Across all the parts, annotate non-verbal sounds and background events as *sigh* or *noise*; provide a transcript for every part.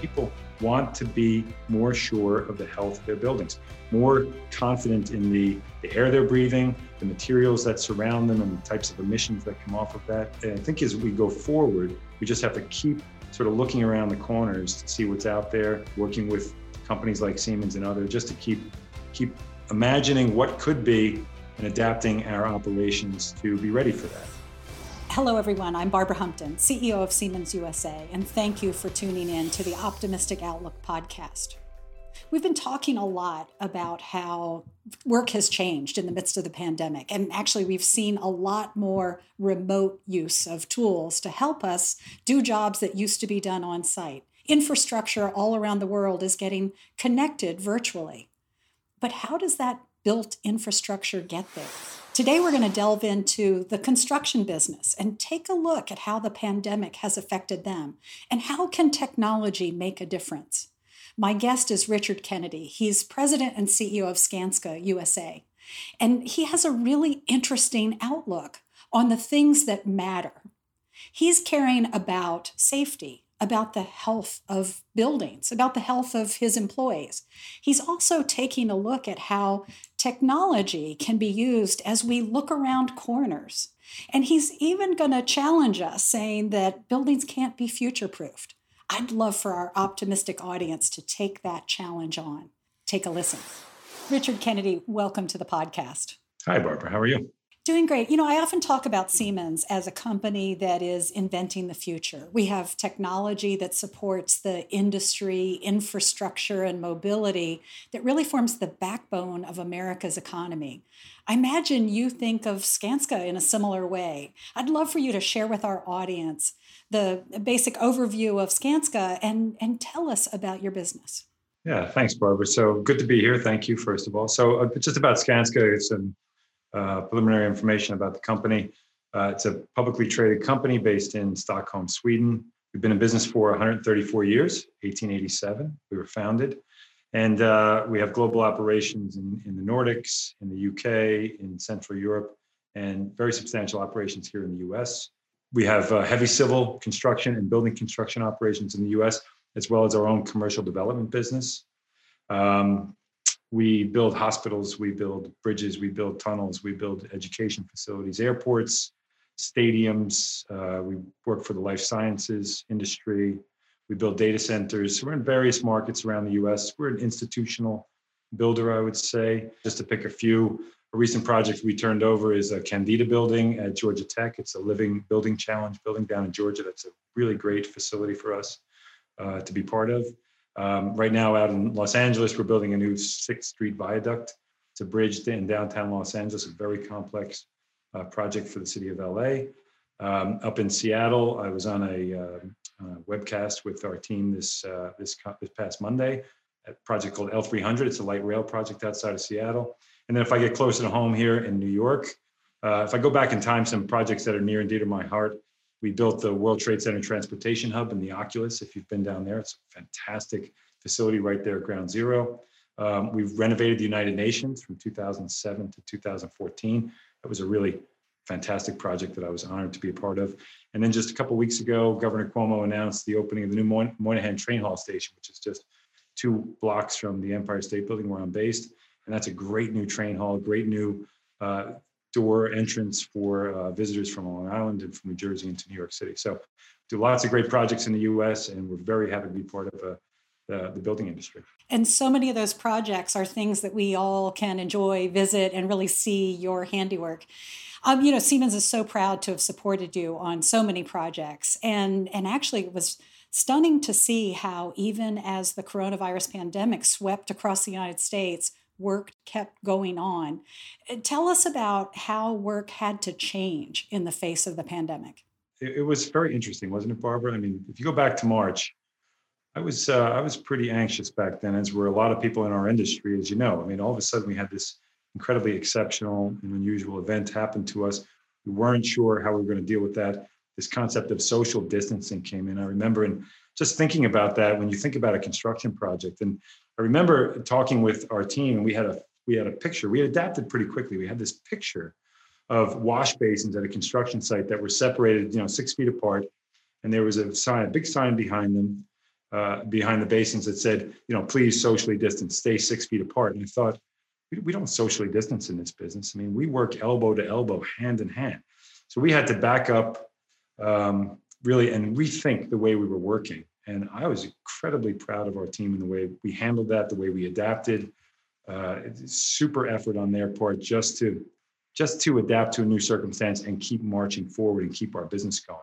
people want to be more sure of the health of their buildings, more confident in the, the air they're breathing, the materials that surround them, and the types of emissions that come off of that. And I think as we go forward, we just have to keep sort of looking around the corners to see what's out there, working with companies like Siemens and others, just to keep keep imagining what could be and adapting our operations to be ready for that. Hello, everyone. I'm Barbara Humpton, CEO of Siemens USA, and thank you for tuning in to the Optimistic Outlook podcast. We've been talking a lot about how work has changed in the midst of the pandemic. And actually, we've seen a lot more remote use of tools to help us do jobs that used to be done on site. Infrastructure all around the world is getting connected virtually. But how does that built infrastructure get there? Today, we're going to delve into the construction business and take a look at how the pandemic has affected them and how can technology make a difference. My guest is Richard Kennedy. He's president and CEO of Skanska USA. And he has a really interesting outlook on the things that matter. He's caring about safety, about the health of buildings, about the health of his employees. He's also taking a look at how technology can be used as we look around corners. And he's even going to challenge us, saying that buildings can't be future proofed. I'd love for our optimistic audience to take that challenge on. Take a listen. Richard Kennedy, welcome to the podcast. Hi, Barbara. How are you? Doing great. You know, I often talk about Siemens as a company that is inventing the future. We have technology that supports the industry, infrastructure, and mobility that really forms the backbone of America's economy. I imagine you think of Skanska in a similar way. I'd love for you to share with our audience the basic overview of Skanska and, and tell us about your business. Yeah, thanks, Barbara. So good to be here. Thank you, first of all. So, uh, just about Skanska, it's an uh, preliminary information about the company. Uh, it's a publicly traded company based in Stockholm, Sweden. We've been in business for 134 years, 1887. We were founded. And uh, we have global operations in, in the Nordics, in the UK, in Central Europe, and very substantial operations here in the US. We have uh, heavy civil construction and building construction operations in the US, as well as our own commercial development business. Um, we build hospitals, we build bridges, we build tunnels, we build education facilities, airports, stadiums. Uh, we work for the life sciences industry. We build data centers. We're in various markets around the US. We're an institutional builder, I would say. Just to pick a few, a recent project we turned over is a Kendeda building at Georgia Tech. It's a living building challenge building down in Georgia. That's a really great facility for us uh, to be part of. Um, right now, out in Los Angeles, we're building a new Sixth Street viaduct. It's a bridge in downtown Los Angeles, a very complex uh, project for the city of LA. Um, up in Seattle, I was on a uh, webcast with our team this uh, this this past Monday. A project called L300. It's a light rail project outside of Seattle. And then if I get closer to home here in New York, uh, if I go back in time, some projects that are near and dear to my heart. We built the World Trade Center Transportation Hub in the Oculus. If you've been down there, it's a fantastic facility right there at Ground Zero. Um, we've renovated the United Nations from 2007 to 2014. That was a really fantastic project that I was honored to be a part of. And then just a couple weeks ago, Governor Cuomo announced the opening of the new Moynihan Train Hall Station, which is just two blocks from the Empire State Building where I'm based. And that's a great new train hall, great new uh, door entrance for uh, visitors from Long Island and from New Jersey into New York City. So do lots of great projects in the U.S. and we're very happy to be part of uh, the, the building industry. And so many of those projects are things that we all can enjoy, visit, and really see your handiwork. Um, you know, Siemens is so proud to have supported you on so many projects, and and actually it was stunning to see how even as the coronavirus pandemic swept across the United States, work kept going on. Uh, tell us about how work had to change in the face of the pandemic. It, it was very interesting, wasn't it, Barbara? I mean, if you go back to March, I was uh, I was pretty anxious back then, as were a lot of people in our industry, as you know. I mean, all of a sudden we had this incredibly exceptional and unusual event happen to us. We weren't sure how we were going to deal with that. This concept of social distancing came in. I remember and just thinking about that when you think about a construction project, and I remember talking with our team, and we had a we had a picture. We adapted pretty quickly. We had this picture of wash basins at a construction site that were separated, you know, six feet apart, and there was a sign, a big sign behind them, uh, behind the basins that said, you know, please socially distance, stay six feet apart. And I thought, we, we don't socially distance in this business. I mean, we work elbow to elbow, hand in hand. So we had to back up um, really and rethink the way we were working. And I was incredibly proud of our team and the way we handled that, the way we adapted. Uh, super effort on their part just to just to adapt to a new circumstance and keep marching forward and keep our business going.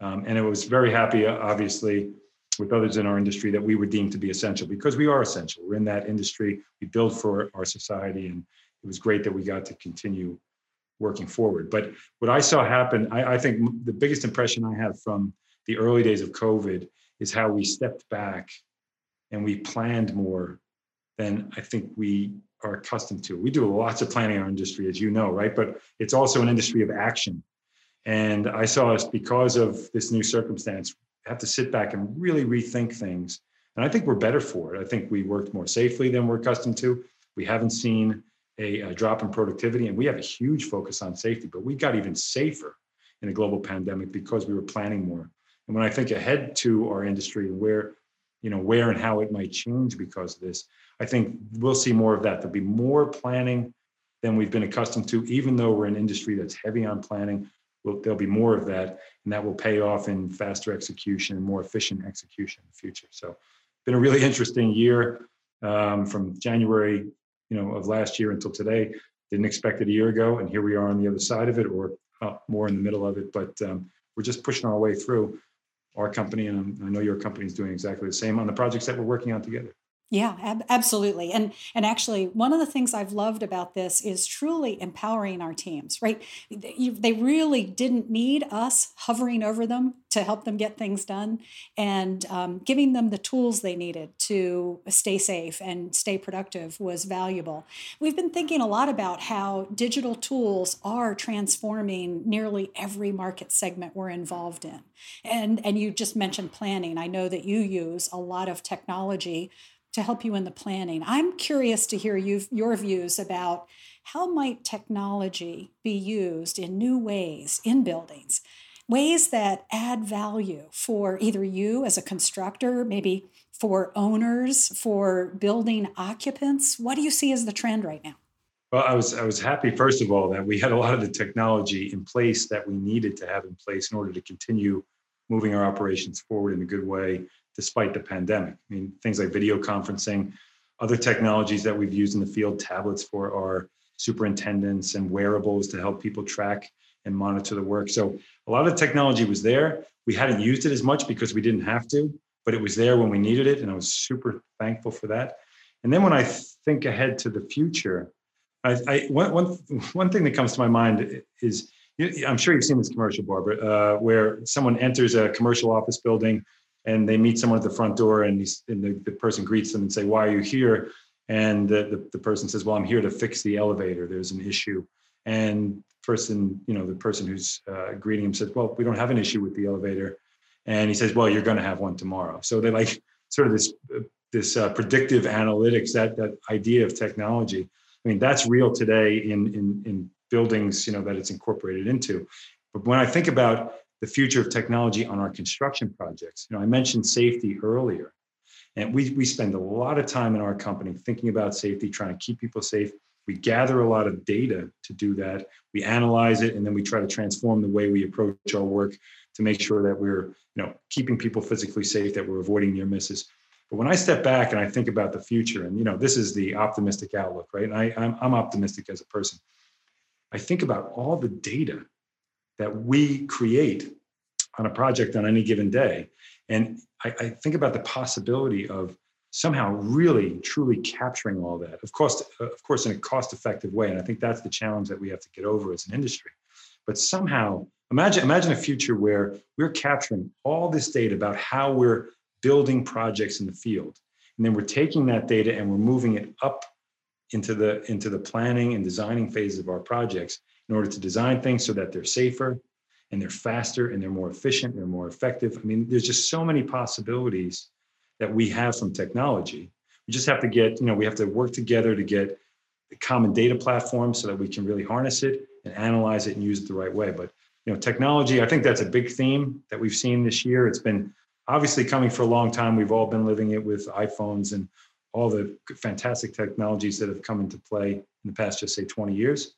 Um, and it was very happy, obviously, with others in our industry that we were deemed to be essential because we are essential. We're in that industry. We build for our society, and it was great that we got to continue working forward. But what I saw happen, I, I think the biggest impression I have from the early days of COVID is how we stepped back and we planned more than I think we are accustomed to. We do lots of planning in our industry, as you know, right? But it's also an industry of action. And I saw us because of this new circumstance have to sit back and really rethink things. And I think we're better for it. I think we worked more safely than we're accustomed to. We haven't seen a, a drop in productivity, and we have a huge focus on safety, but we got even safer in a global pandemic because we were planning more. And when I think ahead to our industry and where, you know, where and how it might change because of this, I think we'll see more of that. There'll be more planning than we've been accustomed to, even though we're an industry that's heavy on planning will there'll be more of that, and that will pay off in faster execution and more efficient execution in the future. So, been a really *laughs* interesting year um, from January, you know, of last year until today. Didn't expect it a year ago, and here we are on the other side of it, or more in the middle of it. But um, we're just pushing our way through. Our company, and I know your company is doing exactly the same on the projects that we're working on together. Yeah, ab- absolutely. And and actually one of the things I've loved about this is truly empowering our teams, right? They really didn't need us hovering over them to help them get things done and um, giving them the tools they needed to stay safe and stay productive was valuable. We've been thinking a lot about how digital tools are transforming nearly every market segment we're involved in. And and you just mentioned planning. I know that you use a lot of technology to help you in the planning. I'm curious to hear you, your views about how might technology be used in new ways in buildings, ways that add value for either you as a constructor, maybe for owners, for building occupants. What do you see as the trend right now? Well, I was I was happy first of all that we had a lot of the technology in place that we needed to have in place in order to continue moving our operations forward in a good way despite the pandemic. I mean, things like video conferencing, other technologies that we've used in the field, tablets for our superintendents and wearables to help people track and monitor the work. So a lot of technology was there. We hadn't used it as much because we didn't have to, but it was there when we needed it. And I was super thankful for that. And then when I think ahead to the future, I, I one, one, one thing that comes to my mind is I'm sure you've seen this commercial, Barbara, uh, where someone enters a commercial office building and they meet someone at the front door and, and the, the, person greets them and say why are you here? And the, the, the, person says well i'm here to fix the elevator. There's an issue. And person you know the person who's uh, greeting him says well we don't have an issue with the elevator. And he says well you're going to have one tomorrow. So they like sort of this this uh, predictive analytics that that idea of technology. I mean that's real today in in in buildings you know that it's incorporated into. But when i think about the future of technology on our construction projects. You know, I mentioned safety earlier, and we, we spend a lot of time in our company thinking about safety, trying to keep people safe. We gather a lot of data to do that. We analyze it, and then we try to transform the way we approach our work to make sure that we're, you know, keeping people physically safe, that we're avoiding near misses. But when I step back and I think about the future, and you know, this is the optimistic outlook, right? And I, I'm, I'm optimistic as a person. I think about all the data that we create on a project on any given day. And I, I, think about the possibility of somehow really truly capturing all that. Of course uh, of course in a cost effective way and i think that's the challenge that we have to get over as an industry. But somehow imagine imagine a future where we're capturing all this data about how we're building projects in the field. And then we're taking that data and we're moving it up into the into the planning and designing phase of our projects in order to design things so that they're safer and they're faster and they're more efficient, they're more effective. I mean, there's just so many possibilities that we have from technology. We just have to get, you know, we have to work together to get the common data platform so that we can really harness it and analyze it and use it the right way. But you know, technology, I think that's a big theme that we've seen this year. It's been obviously coming for a long time. We've all been living it with iPhones and all the fantastic technologies that have come into play in the past, just say 20 years.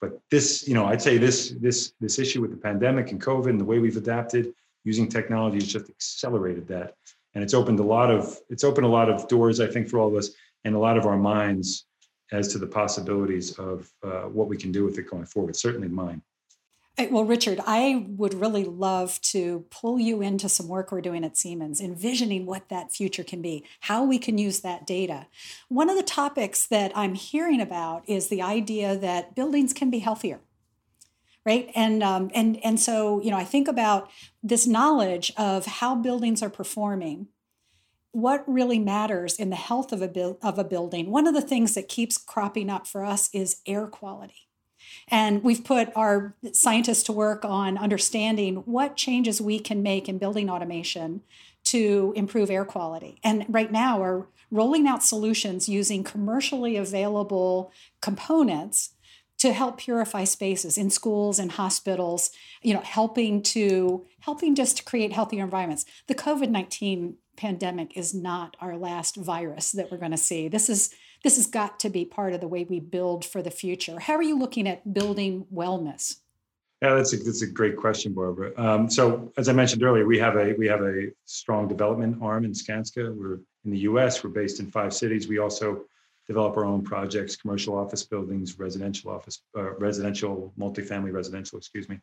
But this, you know, I'd say this this this issue with the pandemic and COVID and the way we've adapted using technology has just accelerated that, and it's opened a lot of it's opened a lot of doors, I think, for all of us and a lot of our minds as to the possibilities of uh, what we can do with it going forward. Certainly mine. Well, Richard, I would really love to pull you into some work we're doing at Siemens, envisioning what that future can be, how we can use that data. One of the topics that I'm hearing about is the idea that buildings can be healthier. Right. And um, and and so, you know, I think about this knowledge of how buildings are performing what really matters in the health of a, bu- of a building, one of the things that keeps cropping up for us is air quality. And we've put our scientists to work on understanding what changes we can make in building automation to improve air quality. And right now, we're rolling out solutions using commercially available components to help purify spaces in schools and hospitals you know helping to helping just to create healthier environments the covid-19 pandemic is not our last virus that we're going to see. This is this has got to be part of the way we build for the future. How are you looking at building wellness? Yeah, that's a that's a great question, Barbara. Um, so as I mentioned earlier, we have a we have a strong development arm in Skanska. We're in the U.S. We're based in five cities. We also develop our own projects, commercial office buildings, residential office, uh, residential, multifamily residential, excuse me,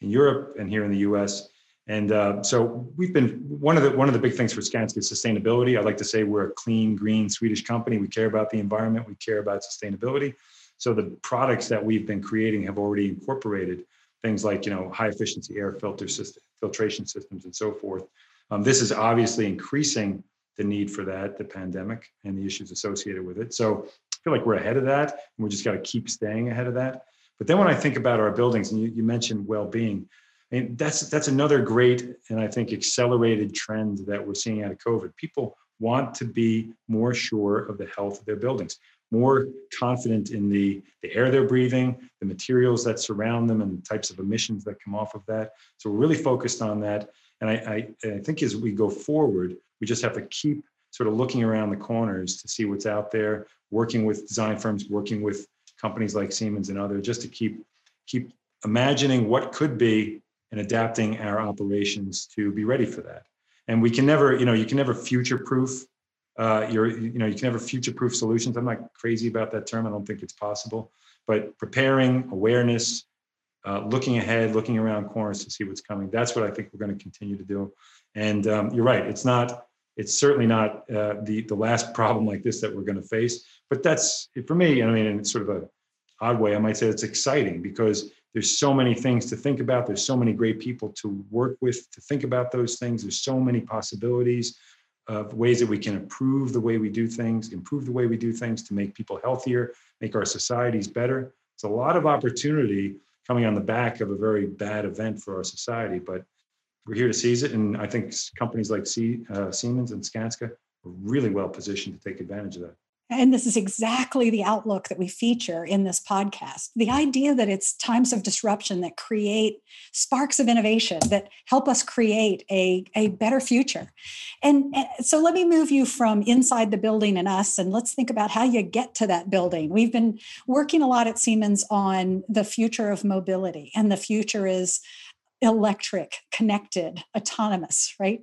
in Europe and here in the U.S. And uh, so we've been one of the one of the big things for Skanska is sustainability. I'd like to say we're a clean, green Swedish company. We care about the environment. We care about sustainability. So the products that we've been creating have already incorporated things like you know high efficiency air filter system, filtration systems, and so forth. Um, this is obviously increasing the need for that, the pandemic and the issues associated with it. So I feel like we're ahead of that, and we just got to keep staying ahead of that. But then when I think about our buildings, and you, you mentioned well-being, and that's that's another great and I think accelerated trend that we're seeing out of COVID. People want to be more sure of the health of their buildings, more confident in the, the air they're breathing, the materials that surround them, and the types of emissions that come off of that. So we're really focused on that. And I, I, I think as we go forward, we just have to keep sort of looking around the corners to see what's out there, working with design firms, working with companies like Siemens and others, just to keep keep imagining what could be and adapting our operations to be ready for that. And we can never, you know, you can never future proof uh, your, you know, you can never future proof solutions. I'm not crazy about that term. I don't think it's possible, but preparing awareness, uh, looking ahead, looking around corners to see what's coming. That's what I think we're going to continue to do. And um, you're right. It's not, it's certainly not uh, the, the last *laughs* problem like this that we're going to face, but that's for me. I mean, in sort of a odd way, I might say it's exciting because there's so many things to think about. There's so many great people to work with to think about those things. There's so many possibilities of ways that we can improve the way we do things improve the way we do things to make people healthier make our societies better. It's a lot of opportunity coming on the back of a very bad event for our society but we're here to seize it and i think companies like uh, siemens and skanska are really well positioned to take advantage of that and this is exactly the outlook that we feature in this podcast. The idea that it's times of disruption that create sparks of innovation that help us create a, a better future. And, and, so let me move you from inside the building and us, and let's think about how you get to that building. We've been working a lot at Siemens on the future of mobility, and the future is electric, connected, autonomous, right?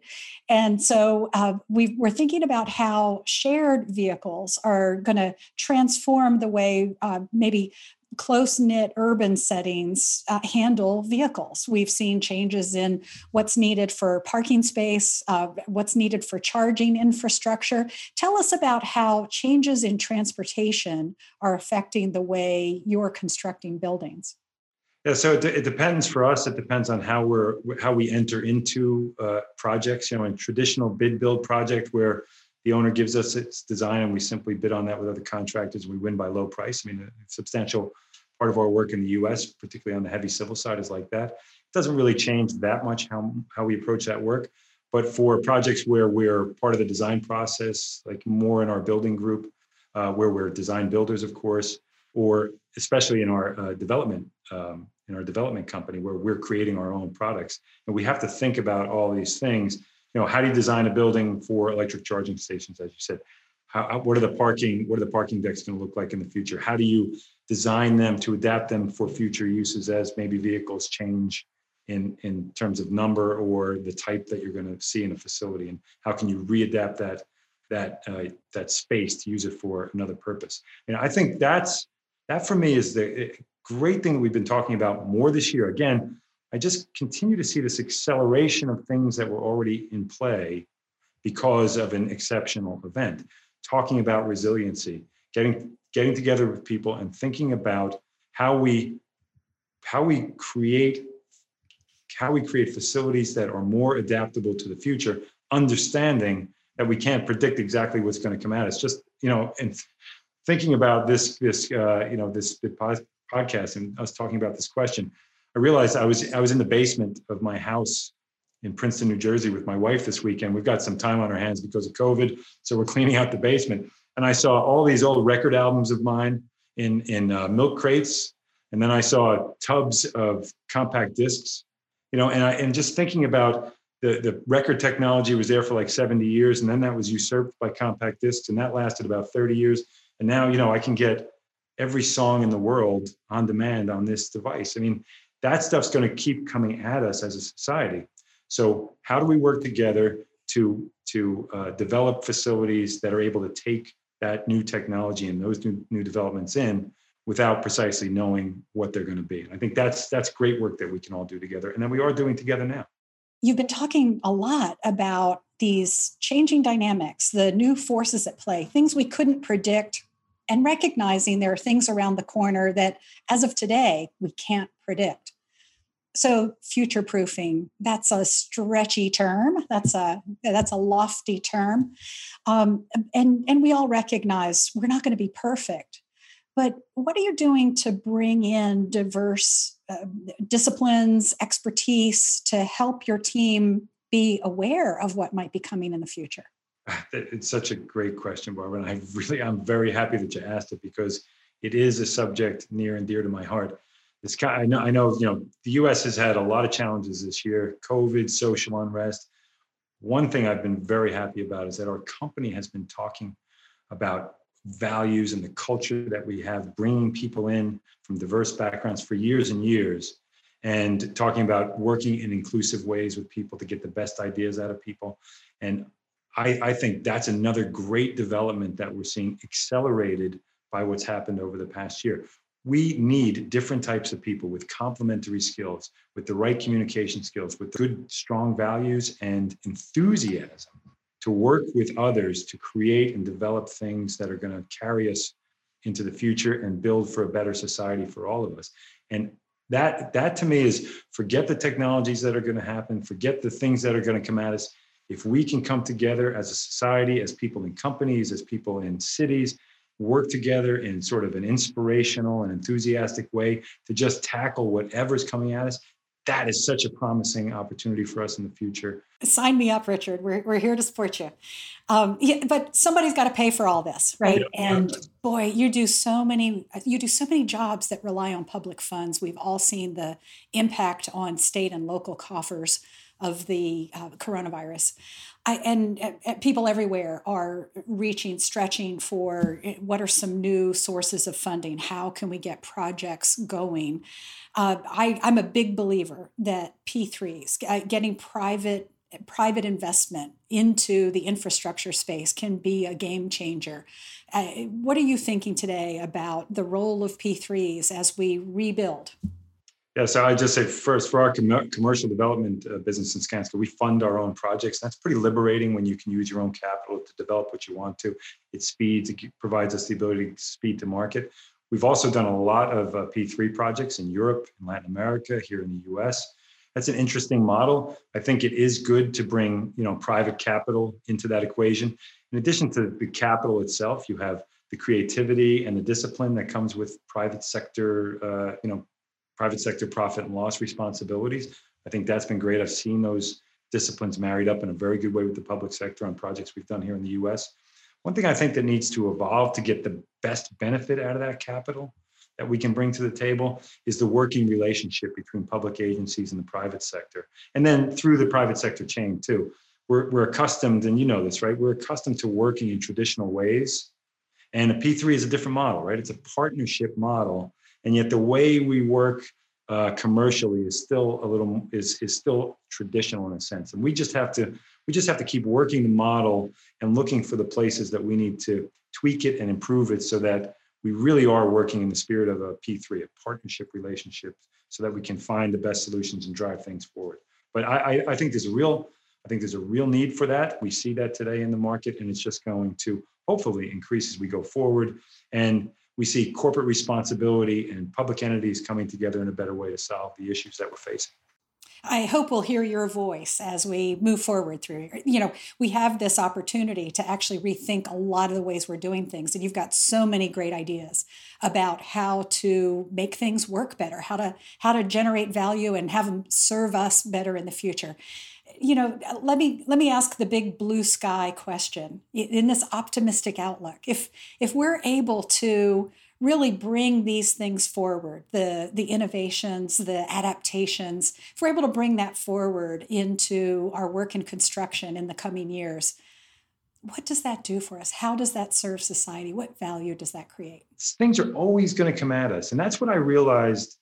And so uh, we are thinking about how shared vehicles are going to transform the way uh, maybe close knit urban settings uh, handle vehicles. We've seen changes in what's needed for parking space, uh, what's needed for charging infrastructure. Tell us about how changes in transportation are affecting the way you're constructing buildings. Yeah, so it, it, depends for us. It depends on how we're how we enter into uh, projects. You know, in traditional bid build project where the owner gives us its design and we simply bid on that with other contractors. We win by low price. I mean, a substantial part of our work in the U.S., particularly on the heavy civil side, is like that. It doesn't really change that much how how we approach that work. But for projects where we're part of the design process, like more in our building group, uh, where we're design builders, of course, or especially in our uh, development um, in our development company where we're creating our own products and we have to think about all these things you know, how do you design a building for electric charging stations, as you said? How, what are the parking, what are the parking decks going to look like in the future? How do you design them to adapt them for future uses as maybe vehicles change in, in terms of number or the type that you're going to see in a facility? And how can you readapt that, that, uh, that space to use it for another purpose? And I think that's, that for me is the great thing that we've been talking about more this year. Again, I just continue to see this acceleration of things that were already in play because of an exceptional event talking about resiliency, getting getting together with people and thinking about how we how we create how we create facilities that are more adaptable to the future, understanding that we can't predict exactly what's going to come at us. Just you know, and thinking about this this uh, you know this podcast and us talking about this question, I realized I was I was in the basement of my house in Princeton, New Jersey with my wife this weekend. We've got some time on our hands because of COVID. So we're cleaning out the basement. And I saw all these old record albums of mine in, in uh, milk crates. And then I saw tubs of compact discs, you know, and I, and just thinking about the, the record technology was there for like 70 years. And then that was usurped by compact discs and that lasted about 30 years. And now, you know, I can get every song in the world on demand on this device. I mean, that stuff's going to keep coming at us as a society. So how do we work together to to uh, develop facilities that are able to take that new technology and those new, new developments in without precisely knowing what they're going to be. And I think that's that's great work that we can all do together, and that we are doing together now. You've been talking a lot about these changing dynamics, the new forces at play, things we couldn't predict, and recognizing there are things around the corner that, as of today, we can't predict. So future proofing that's a stretchy term. That's a that's a lofty term. Um, and and we all recognize we're not going to be perfect but what are you doing to bring in diverse uh, disciplines expertise to help your team be aware of what might be coming in the future *laughs* it's such a great question barbara and i really i'm very happy that you asked it because it is a subject near and dear to my heart it's kind. I know. I know. You know, the U.S. has had a lot of challenges this year: COVID, social unrest. One thing I've been very happy about is that our company has been talking about values and the culture that we have, bringing people in from diverse backgrounds for years and years, and talking about working in inclusive ways with people to get the best ideas out of people. And I, I think that's another great development that we're seeing accelerated by what's happened over the past year we need different types of people with complementary skills, with the right communication skills, with good, strong values and enthusiasm to work with others to create and develop things that are going to carry us into the future and build for a better society for all of us. And that that to me is forget the technologies that are going to happen, forget the things that are going to come at us. If we can come together as a society, as people in companies, as people in cities, work together in sort of an inspirational and enthusiastic way to just tackle whatever's coming at us that is such a promising opportunity for us in the future. Sign me up, Richard. We're, we're here to support you. Um, yeah, but somebody's got to pay for all this, right? Yeah. And boy, you do so many you do so many jobs that rely on public funds. We've all seen the impact on state and local coffers of the uh, coronavirus. I, and uh, people everywhere are reaching, stretching for eh, what are some new sources of funding? How can we get projects going? Uh, I, I'm a big believer that P3s, uh, getting private private investment into the infrastructure space can be a game changer. Uh, what are you thinking today about the role of P3s as we rebuild? Yeah, so I just say first for our com- commercial development uh, business in Skanska, we fund our own projects. That's pretty liberating when you can use your own capital to develop what you want to. It speeds, it provides us the ability to speed to market. We've also done a lot of uh, P3 projects in Europe, in Latin America, here in the US. That's an interesting model. I think it is good to bring, you know, private capital into that equation. In addition to the capital itself, you have the creativity and the discipline that comes with private sector, uh, you know, private sector profit and loss responsibilities. I think that's been great. I've seen those disciplines married up in a very good way with the public sector on projects we've done here in the US. One thing I think that needs to evolve to get the best benefit out of that capital that we can bring to the table is the working relationship between public agencies and the private sector. And then through the private sector chain too. we're, we're accustomed, and you know this, right? We're accustomed to working in traditional ways. And a P3 is a different model, right? It's a partnership model. And yet the way we work uh, commercially is still a little is is still traditional in a sense. And we just have to we just have to keep working the model and looking for the places that we need to tweak it and improve it so that we really are working in the spirit of a P3, a partnership relationship, so that we can find the best solutions and drive things forward. But I, I, I think there's a real I think there's a real need for that. We see that today in the market, and it's just going to hopefully increase as we go forward. And we see corporate responsibility and public entities coming together in a better way to solve the issues that we're facing. I hope we'll hear your voice as we move forward through. You know, we have this opportunity to actually rethink a lot of the ways we're doing things. And you've got so many great ideas about how to make things work better, how to how to generate value and have them serve us better in the future you know let me let me ask the big blue sky question in this optimistic outlook. If if we're able to really bring these things forward the the innovations the adaptations if we're able to bring that forward into our work in construction in the coming years what does that do for us? How does that serve society? What value does that create? Things are always going to come at us and that's what i realized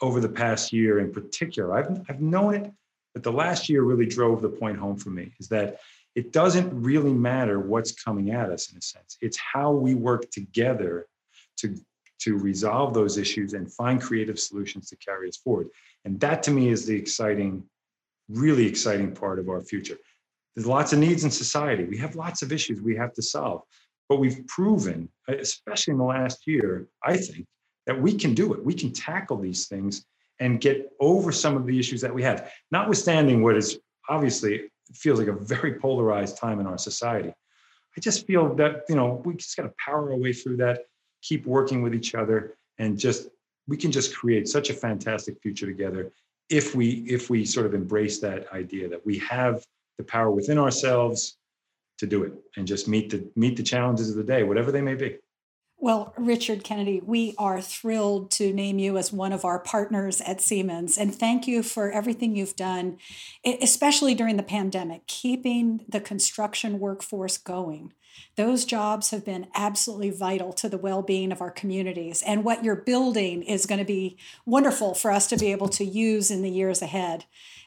over the past year in particular. I've, I've known it but the last year really drove the point home for me is that it doesn't really matter what's coming at us in a sense it's how we work together to to resolve those issues and find creative solutions to carry us forward. And that to me is the exciting, really exciting part of our future. There's lots of needs in society. We have lots of issues we have to solve. But we've proven, especially in the last year, I think, that we can do it. We can tackle these things and get over some of the issues that we have, notwithstanding what is obviously feels like a very polarized time in our society. I just feel that, you know, we just got to power our way through that keep working with each other and just we can just create such a fantastic future together if we if we sort of embrace that idea that we have the power within ourselves to do it and just meet the meet the challenges of the day whatever they may be well, Richard Kennedy, we are thrilled to name you as one of our partners at Siemens. And thank you for everything you've done, especially during the pandemic, keeping the construction workforce going. Those jobs have been absolutely vital to the well being of our communities. And what you're building is going to be wonderful for us to be able to use in the years ahead.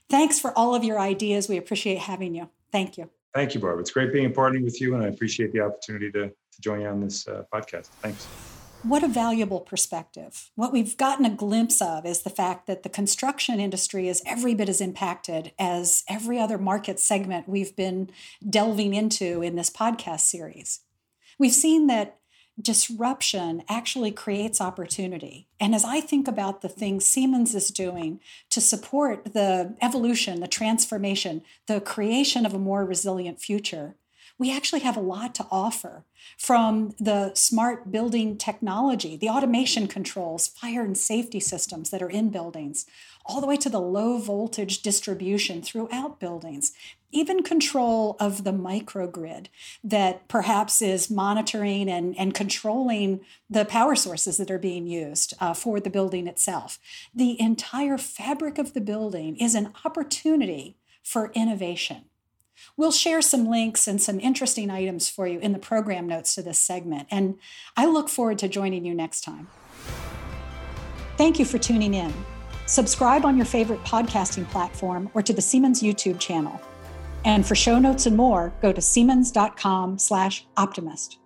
Thanks for all of your ideas. We appreciate having you. Thank you. Thank you, Barbara. It's great being partnering with you, and I appreciate the opportunity to, to join you on this uh, podcast. Thanks. What a valuable perspective. What we've gotten a glimpse of is the fact that the construction industry is every bit as impacted as every other market segment we've been delving into in this podcast series. We've seen that disruption actually creates opportunity. And as I think about the things Siemens is doing to support the evolution, the transformation, the creation of a more resilient future, we actually have a lot to offer from the smart building technology, the automation controls, fire and safety systems that are in buildings, all the way to the low voltage distribution throughout buildings, even control of the microgrid that perhaps is monitoring and, and controlling the power sources that are being used uh, for the building itself. The entire fabric of the building is an opportunity for innovation. We'll share some links and some interesting items for you in the program notes to this segment, and I look forward to joining you next time. Thank you for tuning in. Subscribe on your favorite podcasting platform or to the Siemens YouTube channel. And for show notes and more, go to siemens.com/optimist.